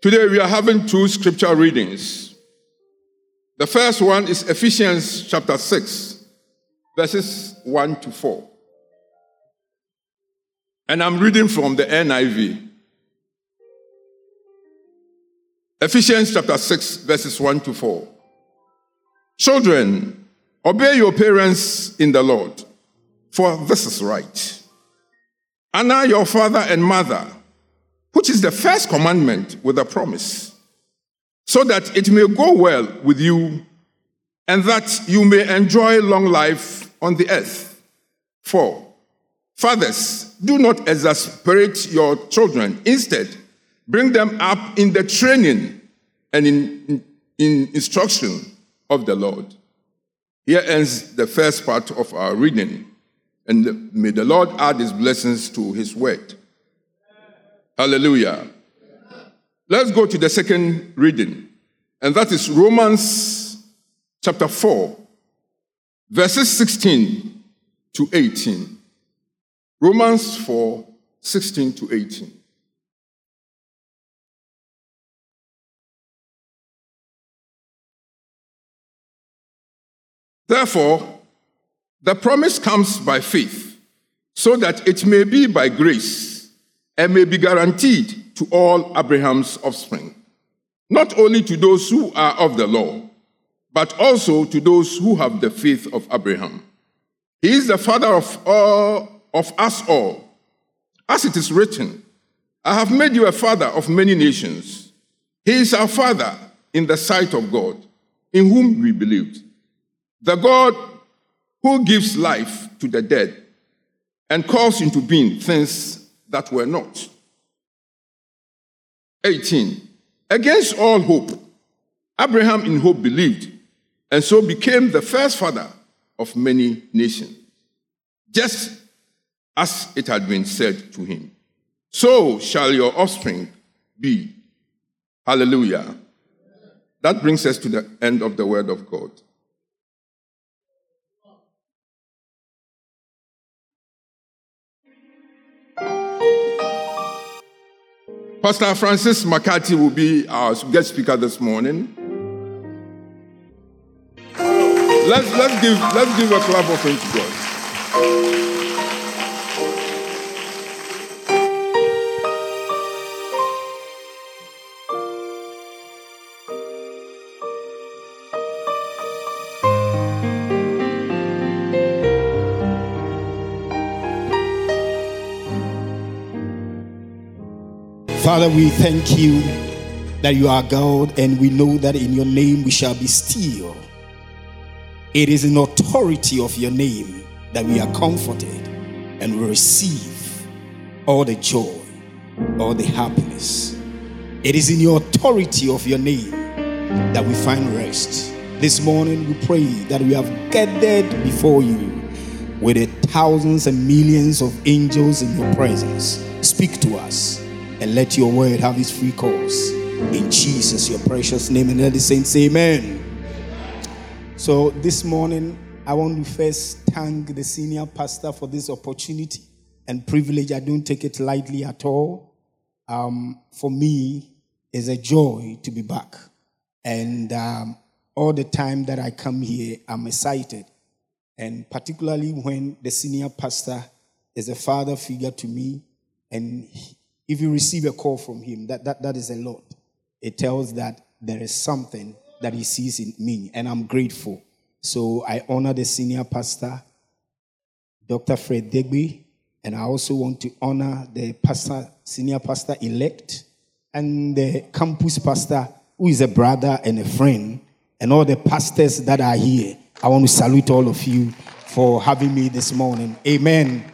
Today we are having two scripture readings. The first one is Ephesians chapter 6, verses 1 to 4. And I'm reading from the NIV. Ephesians chapter 6, verses 1 to 4. Children, obey your parents in the Lord, for this is right. Honor your father and mother, which is the first commandment with a promise, so that it may go well with you and that you may enjoy long life on the earth. 4. Fathers, do not exasperate your children. Instead, bring them up in the training and in, in, in instruction of the Lord. Here ends the first part of our reading. And may the Lord add his blessings to his word. Hallelujah. Let's go to the second reading, and that is Romans chapter 4, verses 16 to 18. Romans 4, 16 to 18. Therefore, the promise comes by faith, so that it may be by grace and may be guaranteed to all Abraham's offspring, not only to those who are of the law, but also to those who have the faith of Abraham. He is the father of all of us all. As it is written, I have made you a father of many nations. He is our father in the sight of God, in whom we believed. The God who gives life to the dead and calls into being things that were not. 18. Against all hope, Abraham in hope believed, and so became the first father of many nations, just as it had been said to him. So shall your offspring be. Hallelujah. That brings us to the end of the word of God. Pastor Francis McCarthy will be our guest speaker this morning. Let's, let's, give, let's give a clap of thanks to God. Father, we thank you that you are God, and we know that in your name we shall be still. It is in authority of your name that we are comforted and we receive all the joy, all the happiness. It is in your authority of your name that we find rest. This morning we pray that we have gathered before you with the thousands and millions of angels in your presence. Speak to us and let your word have its free course. In Jesus, your precious name, and let the saints say amen. So this morning, I want to first thank the senior pastor for this opportunity and privilege. I don't take it lightly at all. Um, for me, it's a joy to be back. And um, all the time that I come here, I'm excited. And particularly when the senior pastor is a father figure to me, and if you receive a call from him, that, that, that is a lot. It tells that there is something that he sees in me, and I'm grateful. So I honor the senior pastor, Dr. Fred Deegbe, and I also want to honor the pastor, senior pastor elect, and the campus pastor, who is a brother and a friend, and all the pastors that are here. I want to salute all of you for having me this morning. Amen.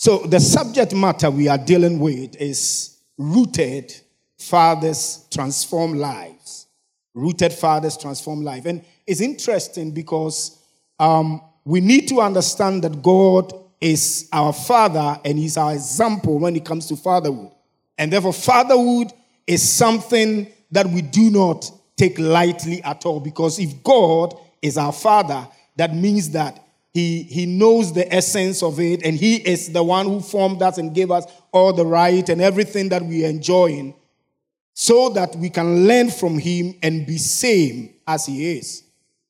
So, the subject matter we are dealing with is rooted fathers transform lives. Rooted fathers transform life. And it's interesting because um, we need to understand that God is our father and he's our example when it comes to fatherhood. And therefore, fatherhood is something that we do not take lightly at all because if God is our father, that means that he, he knows the essence of it, and He is the one who formed us and gave us all the right and everything that we are enjoying. so that we can learn from him and be same as he is.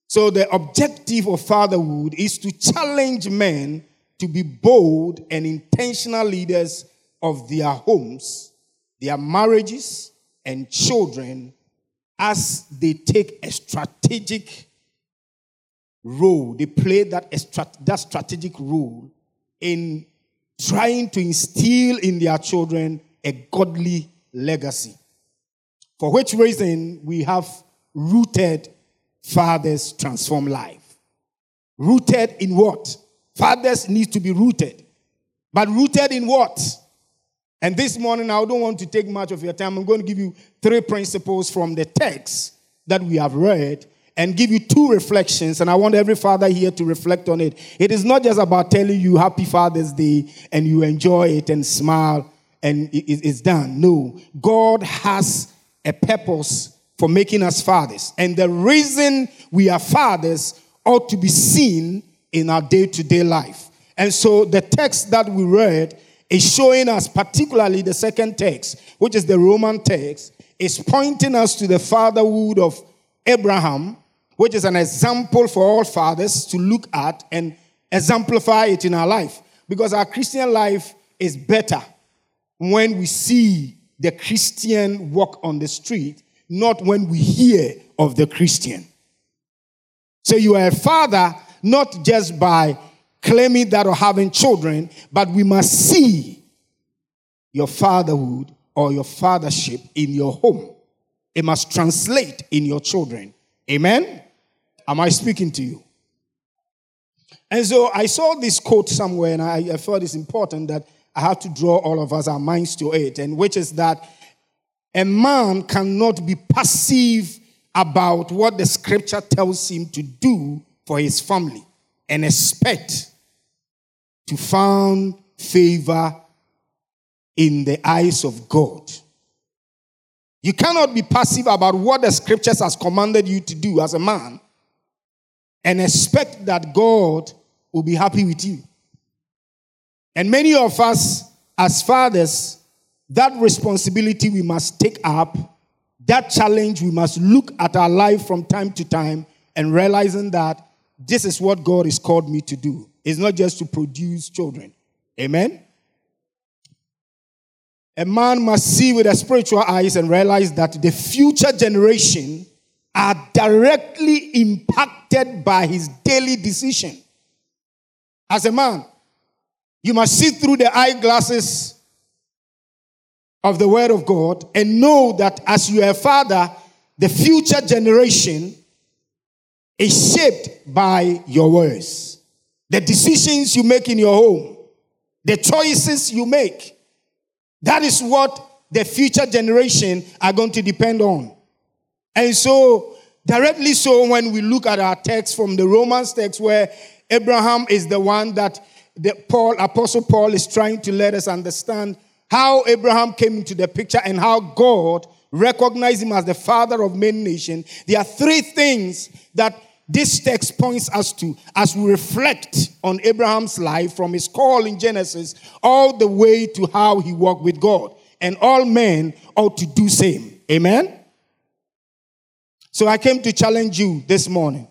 So the objective of fatherhood is to challenge men to be bold and intentional leaders of their homes, their marriages, and children as they take a strategic role. They play that, that strategic role in trying to instill in their children a godly legacy. For which reason we have rooted fathers transform life. Rooted in what? Fathers need to be rooted. But rooted in what? And this morning, I don't want to take much of your time. I'm going to give you three principles from the text that we have read and give you two reflections. And I want every father here to reflect on it. It is not just about telling you Happy Father's Day and you enjoy it and smile and it's done. No, God has a purpose for making us fathers. And the reason we are fathers ought to be seen in our day to day life. And so the text that we read is showing us, particularly the second text, which is the Roman text, is pointing us to the fatherhood of Abraham, which is an example for all fathers to look at and exemplify it in our life. Because our Christian life is better when we see the Christian walk on the street, not when we hear of the Christian. So you are a father not just by claiming that or having children, but we must see your fatherhood or your fathership in your home. It must translate in your children. Amen? Am I speaking to you? And so I saw this quote somewhere, and I, I thought it's important that I have to draw all of us our minds to it, and which is that a man cannot be passive about what the scripture tells him to do for his family and expect to find favor in the eyes of God. You cannot be passive about what the scriptures has commanded you to do as a man and expect that God will be happy with you. And many of us, as fathers, that responsibility we must take up, that challenge we must look at our life from time to time and realizing that this is what God has called me to do. It's not just to produce children. Amen? A man must see with a spiritual eyes and realize that the future generation are directly impacted by his daily decision. As a man, you must see through the eyeglasses of the Word of God and know that as you are a father, the future generation is shaped by your words. The decisions you make in your home, the choices you make, that is what the future generation are going to depend on. And so, directly so, when we look at our text from the Romans text, where Abraham is the one that the Paul, Apostle Paul, is trying to let us understand how Abraham came into the picture and how God recognized him as the father of many nations. There are three things that this text points us to as we reflect on Abraham's life from his call in Genesis all the way to how he walked with God. And all men ought to do same. Amen. So I came to challenge you this morning.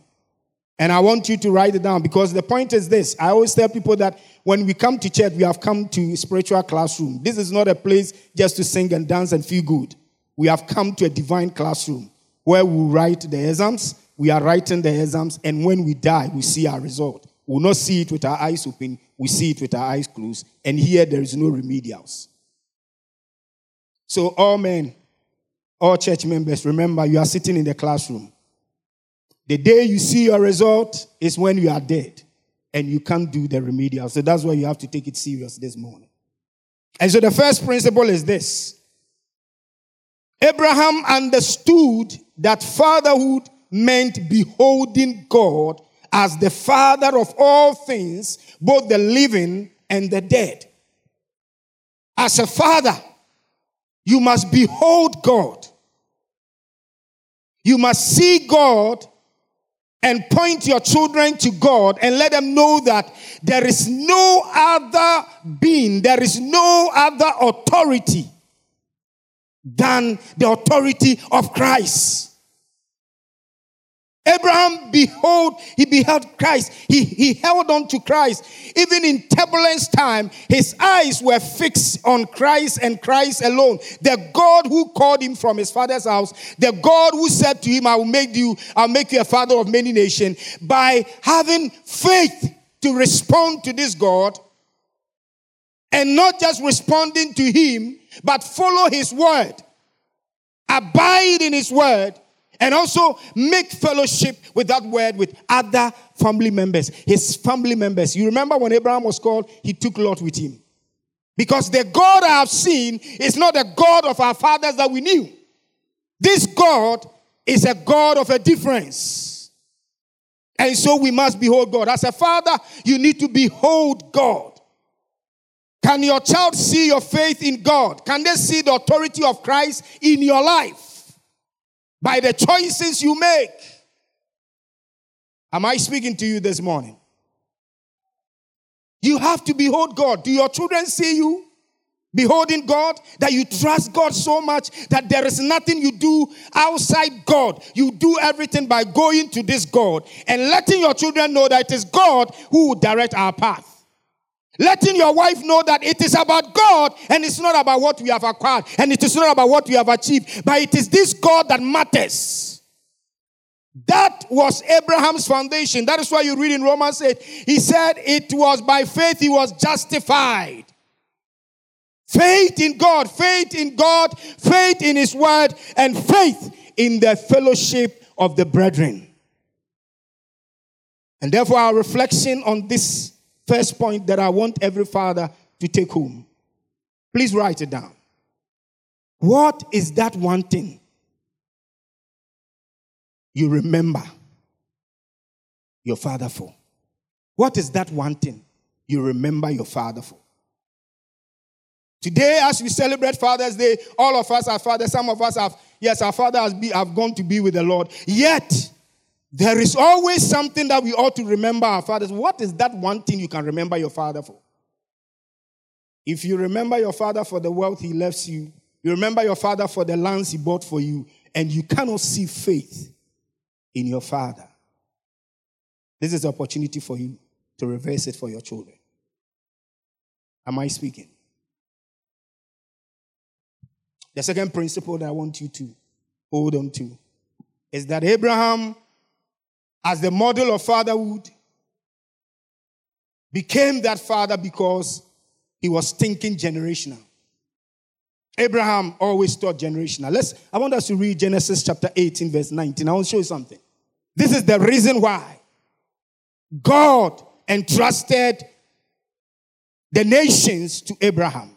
And I want you to write it down because the point is this. I always tell people that when we come to church, we have come to spiritual classroom. This is not a place just to sing and dance and feel good. We have come to a divine classroom where we write the exams. We are writing the exams, and when we die, we see our result. We will not see it with our eyes open, we see it with our eyes closed. And here there is no remedials. So, all men, all church members, remember you are sitting in the classroom. The day you see your result is when you are dead and you can't do the remedial. So that's why you have to take it serious this morning. And so the first principle is this Abraham understood that fatherhood meant beholding God as the father of all things, both the living and the dead. As a father, you must behold God. You must see God and point your children to God and let them know that there is no other being, there is no other authority than the authority of Christ. Abraham, behold, he beheld Christ. He, he held on to Christ. Even in turbulence time, his eyes were fixed on Christ and Christ alone. The God who called him from his father's house, the God who said to him, I will make you, I'll make you a father of many nations. By having faith to respond to this God, and not just responding to him, but follow his word, abide in his word and also make fellowship with that word with other family members, his family members. You remember when Abraham was called, he took Lot with him. Because the God I have seen is not the God of our fathers that we knew. This God is a God of a difference. And so we must behold God. As a father, you need to behold God. Can your child see your faith in God? Can they see the authority of Christ in your life? By the choices you make. Am I speaking to you this morning? You have to behold God. Do your children see you? Beholding God, that you trust God so much that there is nothing you do outside God. You do everything by going to this God and letting your children know that it is God who will direct our path. Letting your wife know that it is about God and it's not about what we have acquired and it is not about what we have achieved, but it is this God that matters. That was Abraham's foundation. That is why you read in Romans 8, he said it was by faith he was justified. Faith in God, faith in God, faith in his word, and faith in the fellowship of the brethren. And therefore, our reflection on this First point that I want every father to take home. Please write it down. What is that one thing you remember your father for? What is that one thing you remember your father for? Today, as we celebrate Father's Day, all of us are fathers. Some of us have, yes, our father has be, have gone to be with the Lord. Yet, there is always something that we ought to remember our fathers. What is that one thing you can remember your father for? If you remember your father for the wealth he left you, you remember your father for the lands he bought for you, and you cannot see faith in your father, this is the opportunity for you to reverse it for your children. Am I speaking? The second principle that I want you to hold on to is that Abraham as the model of fatherhood, became that father because he was thinking generational. Abraham always thought generational. Let's, I want us to read Genesis chapter 18, verse 19. I want to show you something. This is the reason why God entrusted the nations to Abraham.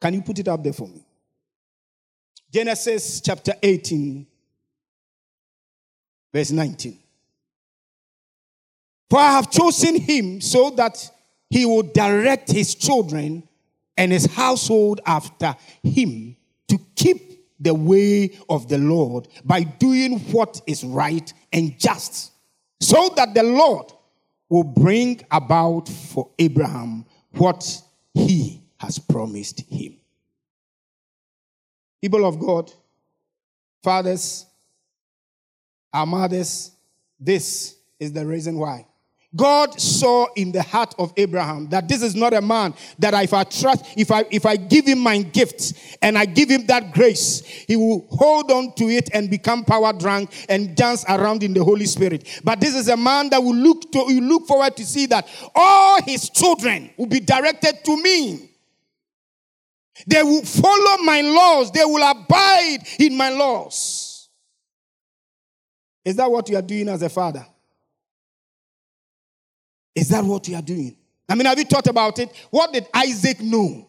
Can you put it up there for me? Genesis chapter 18, Verse 19. For I have chosen him so that he will direct his children and his household after him to keep the way of the Lord by doing what is right and just, so that the Lord will bring about for Abraham what he has promised him. People of God, fathers, mothers, this is the reason why. God saw in the heart of Abraham that this is not a man that if I trust, if I if I give him my gifts and I give him that grace, he will hold on to it and become power drunk and dance around in the Holy Spirit. But this is a man that will look to you look forward to see that all his children will be directed to me. They will follow my laws, they will abide in my laws. Is that what you are doing as a father? Is that what you are doing? I mean, have you thought about it? What did Isaac know?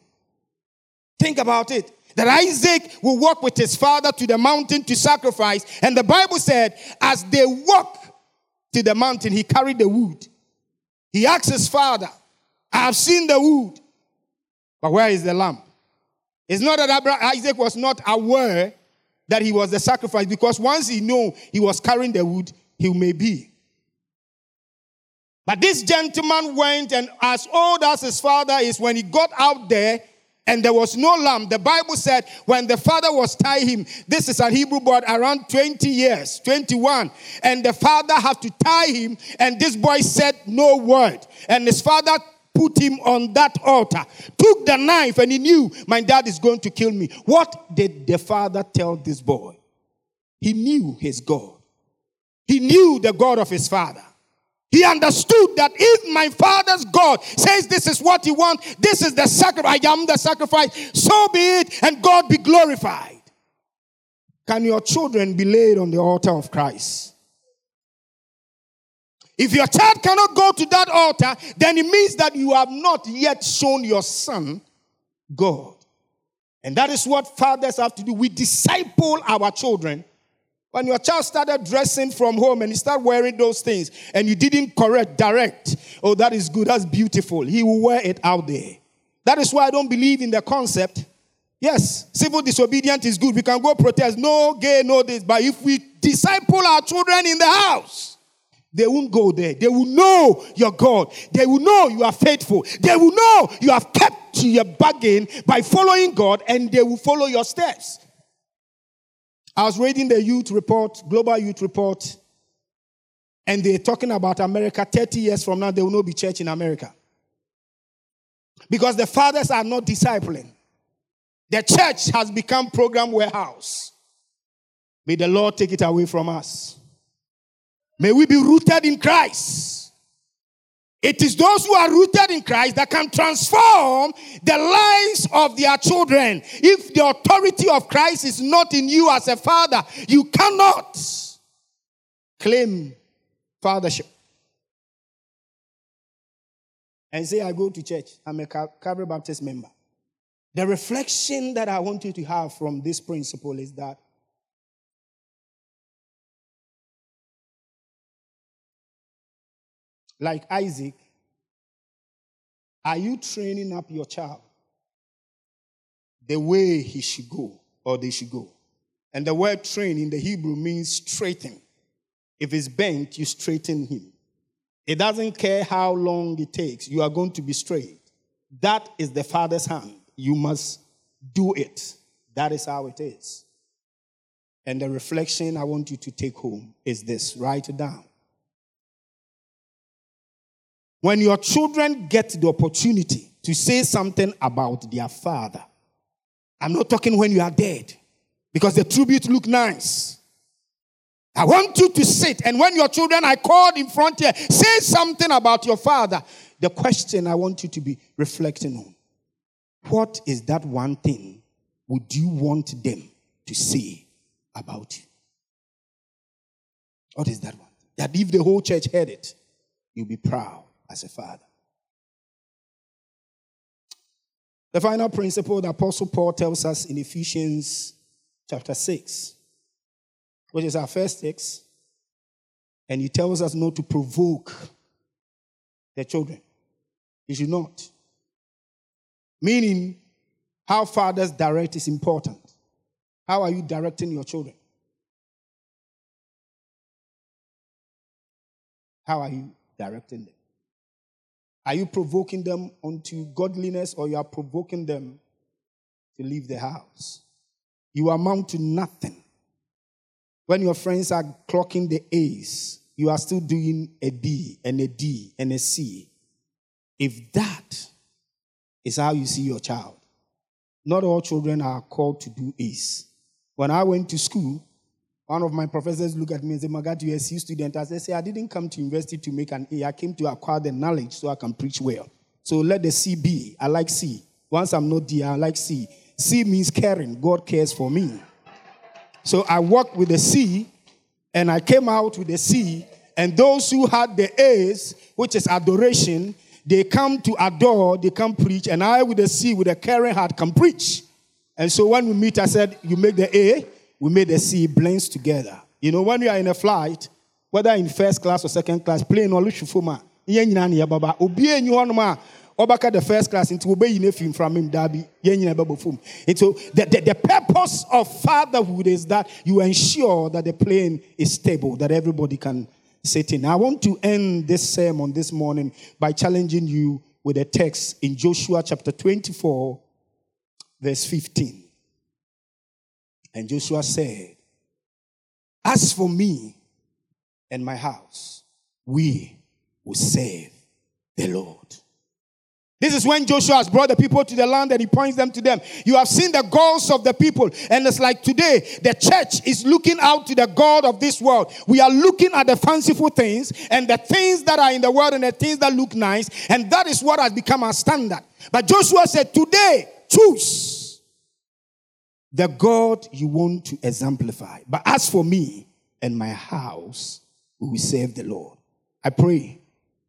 Think about it. That Isaac will walk with his father to the mountain to sacrifice. And the Bible said, as they walk to the mountain, he carried the wood. He asked his father, I have seen the wood, but where is the lamb? It's not that Isaac was not aware that he was the sacrifice because once he knew he was carrying the wood, he may be. But this gentleman went, and as old as his father is, when he got out there and there was no lamb. The Bible said when the father was tying him, this is a Hebrew boy around 20 years, 21, and the father had to tie him, and this boy said no word. And his father put him on that altar, took the knife, and he knew my dad is going to kill me. What did the father tell this boy? He knew his God, he knew the God of his father. He understood that if my father's God says this is what he wants, this is the sacrifice, I am the sacrifice, so be it, and God be glorified. Can your children be laid on the altar of Christ? If your child cannot go to that altar, then it means that you have not yet shown your son God. And that is what fathers have to do. We disciple our children when your child started dressing from home and he started wearing those things and you didn't correct, direct, oh, that is good, that's beautiful. He will wear it out there. That is why I don't believe in the concept. Yes, civil disobedience is good. We can go protest, no gay, no this. But if we disciple our children in the house, they won't go there. They will know your God. They will know you are faithful. They will know you have kept to your bargain by following God and they will follow your steps. I was reading the youth report, global youth report, and they're talking about America 30 years from now, there will not be church in America. Because the fathers are not discipling. The church has become program warehouse. May the Lord take it away from us. May we be rooted in Christ. It is those who are rooted in Christ that can transform the lives of their children. If the authority of Christ is not in you as a father, you cannot claim fathership. And say, I go to church, I'm a Calvary Baptist member. The reflection that I want you to have from this principle is that like Isaac, are you training up your child the way he should go or they should go? And the word train in the Hebrew means straighten. If it's bent, you straighten him. It doesn't care how long it takes, you are going to be straight. That is the Father's hand. You must do it. That is how it is. And the reflection I want you to take home is this write it down. When your children get the opportunity to say something about their father, I'm not talking when you are dead, because the tribute look nice. I want you to sit, and when your children are called in front here, say something about your father. The question I want you to be reflecting on what is that one thing would you want them to say about you? What is that one? That if the whole church heard it, you'll be proud as a father. The final principle the Apostle Paul tells us in Ephesians chapter 6, which is our first text, and he tells us not to provoke the children. You should not. Meaning, how fathers direct is important. How are you directing your children? How are you directing them? Are you provoking them unto godliness or you are provoking them to leave the house? You amount to nothing. When your friends are clocking the A's, you are still doing a B and a D and a C. If that is how you see your child, not all children are called to do A's. When I went to school, one of my professors looked at me and said, Magat, you're a C student. I said, say, I didn't come to university to make an A. I came to acquire the knowledge so I can preach well. So let the C be. I like C. Once I'm not D, I like C. C means caring. God cares for me. So I worked with the C and I came out with the C. And those who had the A's, which is adoration, they come to adore, they come preach. And I, with the C, with a caring heart, can preach. And so when we meet, I said, You make the A, we made the C blends together. You know, when you are in a flight, whether in first class or second class, plane or lushufuma, obaka the first class into obey film from him dabi yen nyina babo fum. And so the, the, the purpose of fatherhood is that you ensure that the plane is stable, that everybody can sit in. I want to end this sermon this morning by challenging you with a text in Joshua chapter 24 verse 15. And Joshua said, As for me and my house, we will serve the Lord. This is when Joshua has brought the people to the land and he points them to them. You have seen the goals of the people. And it's like today, the church is looking out to the God of this world. We are looking at the fanciful things and the things that are in the world and the things that look nice. And that is what has become our standard. But Joshua said, Today, choose the God you want to exemplify. But as for me and my house, we will serve the Lord. I pray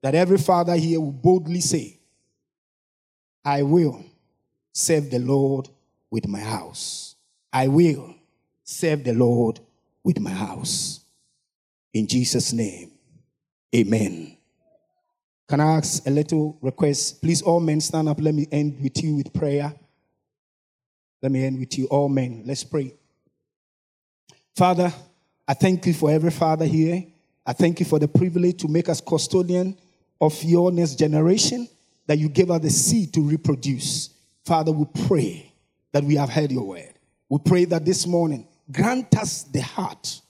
that every father here will boldly say, I will serve the Lord with my house. I will serve the Lord with my house. In Jesus' name, amen. Can I ask a little request? Please, all men, stand up. Let me end with you with prayer. Let me end with you, all men. Let's pray. Father, I thank you for every father here. I thank you for the privilege to make us custodian of your next generation that you gave us the seed to reproduce. Father, we pray that we have heard your word. We pray that this morning, grant us the heart,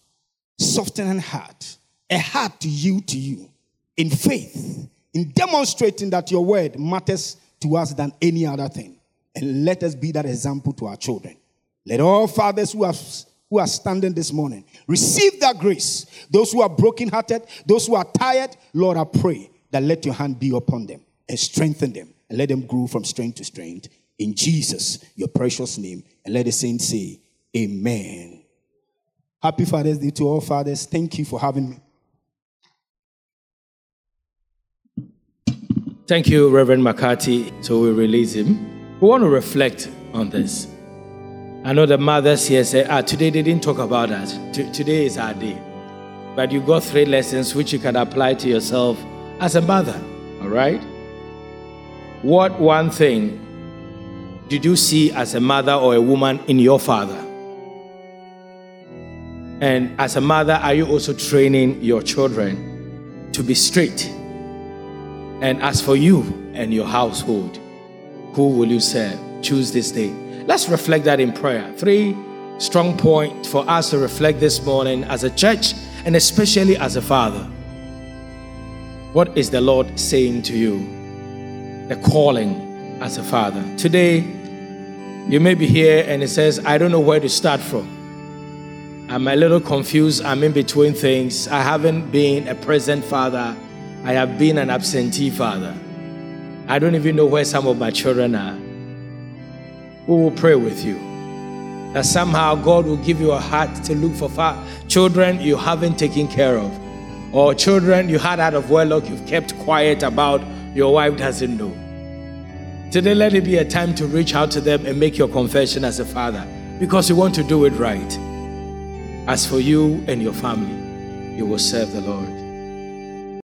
soften and heart, a heart to yield to you in faith, in demonstrating that your word matters to us than any other thing. And let us be that example to our children. Let all fathers who are, who are standing this morning receive that grace. Those who are brokenhearted, those who are tired, Lord, I pray that let your hand be upon them and strengthen them and let them grow from strength to strength. In Jesus, your precious name. And let the saints say, Amen. Happy Father's Day to all fathers. Thank you for having me. Thank you, Reverend McCarthy. So we release him. We want to reflect on this. I know the mothers here say, ah, today they didn't talk about that. T- today is our day. But you got three lessons which you can apply to yourself as a mother. All right? What one thing did you see as a mother or a woman in your father? And as a mother, are you also training your children to be straight? And as for you and your household, who will you serve? Choose this day. Let's reflect that in prayer. Three strong points for us to reflect this morning as a church and especially as a father. What is the Lord saying to you? the calling as a father. Today, you may be here and it says, I don't know where to start from. I'm a little confused. I'm in between things. I haven't been a present father, I have been an absentee father. I don't even know where some of my children are. We will pray with you that somehow God will give you a heart to look for fa- children you haven't taken care of, or children you had out of wedlock you've kept quiet about your wife doesn't know. Today, let it be a time to reach out to them and make your confession as a father because you want to do it right. As for you and your family, you will serve the Lord.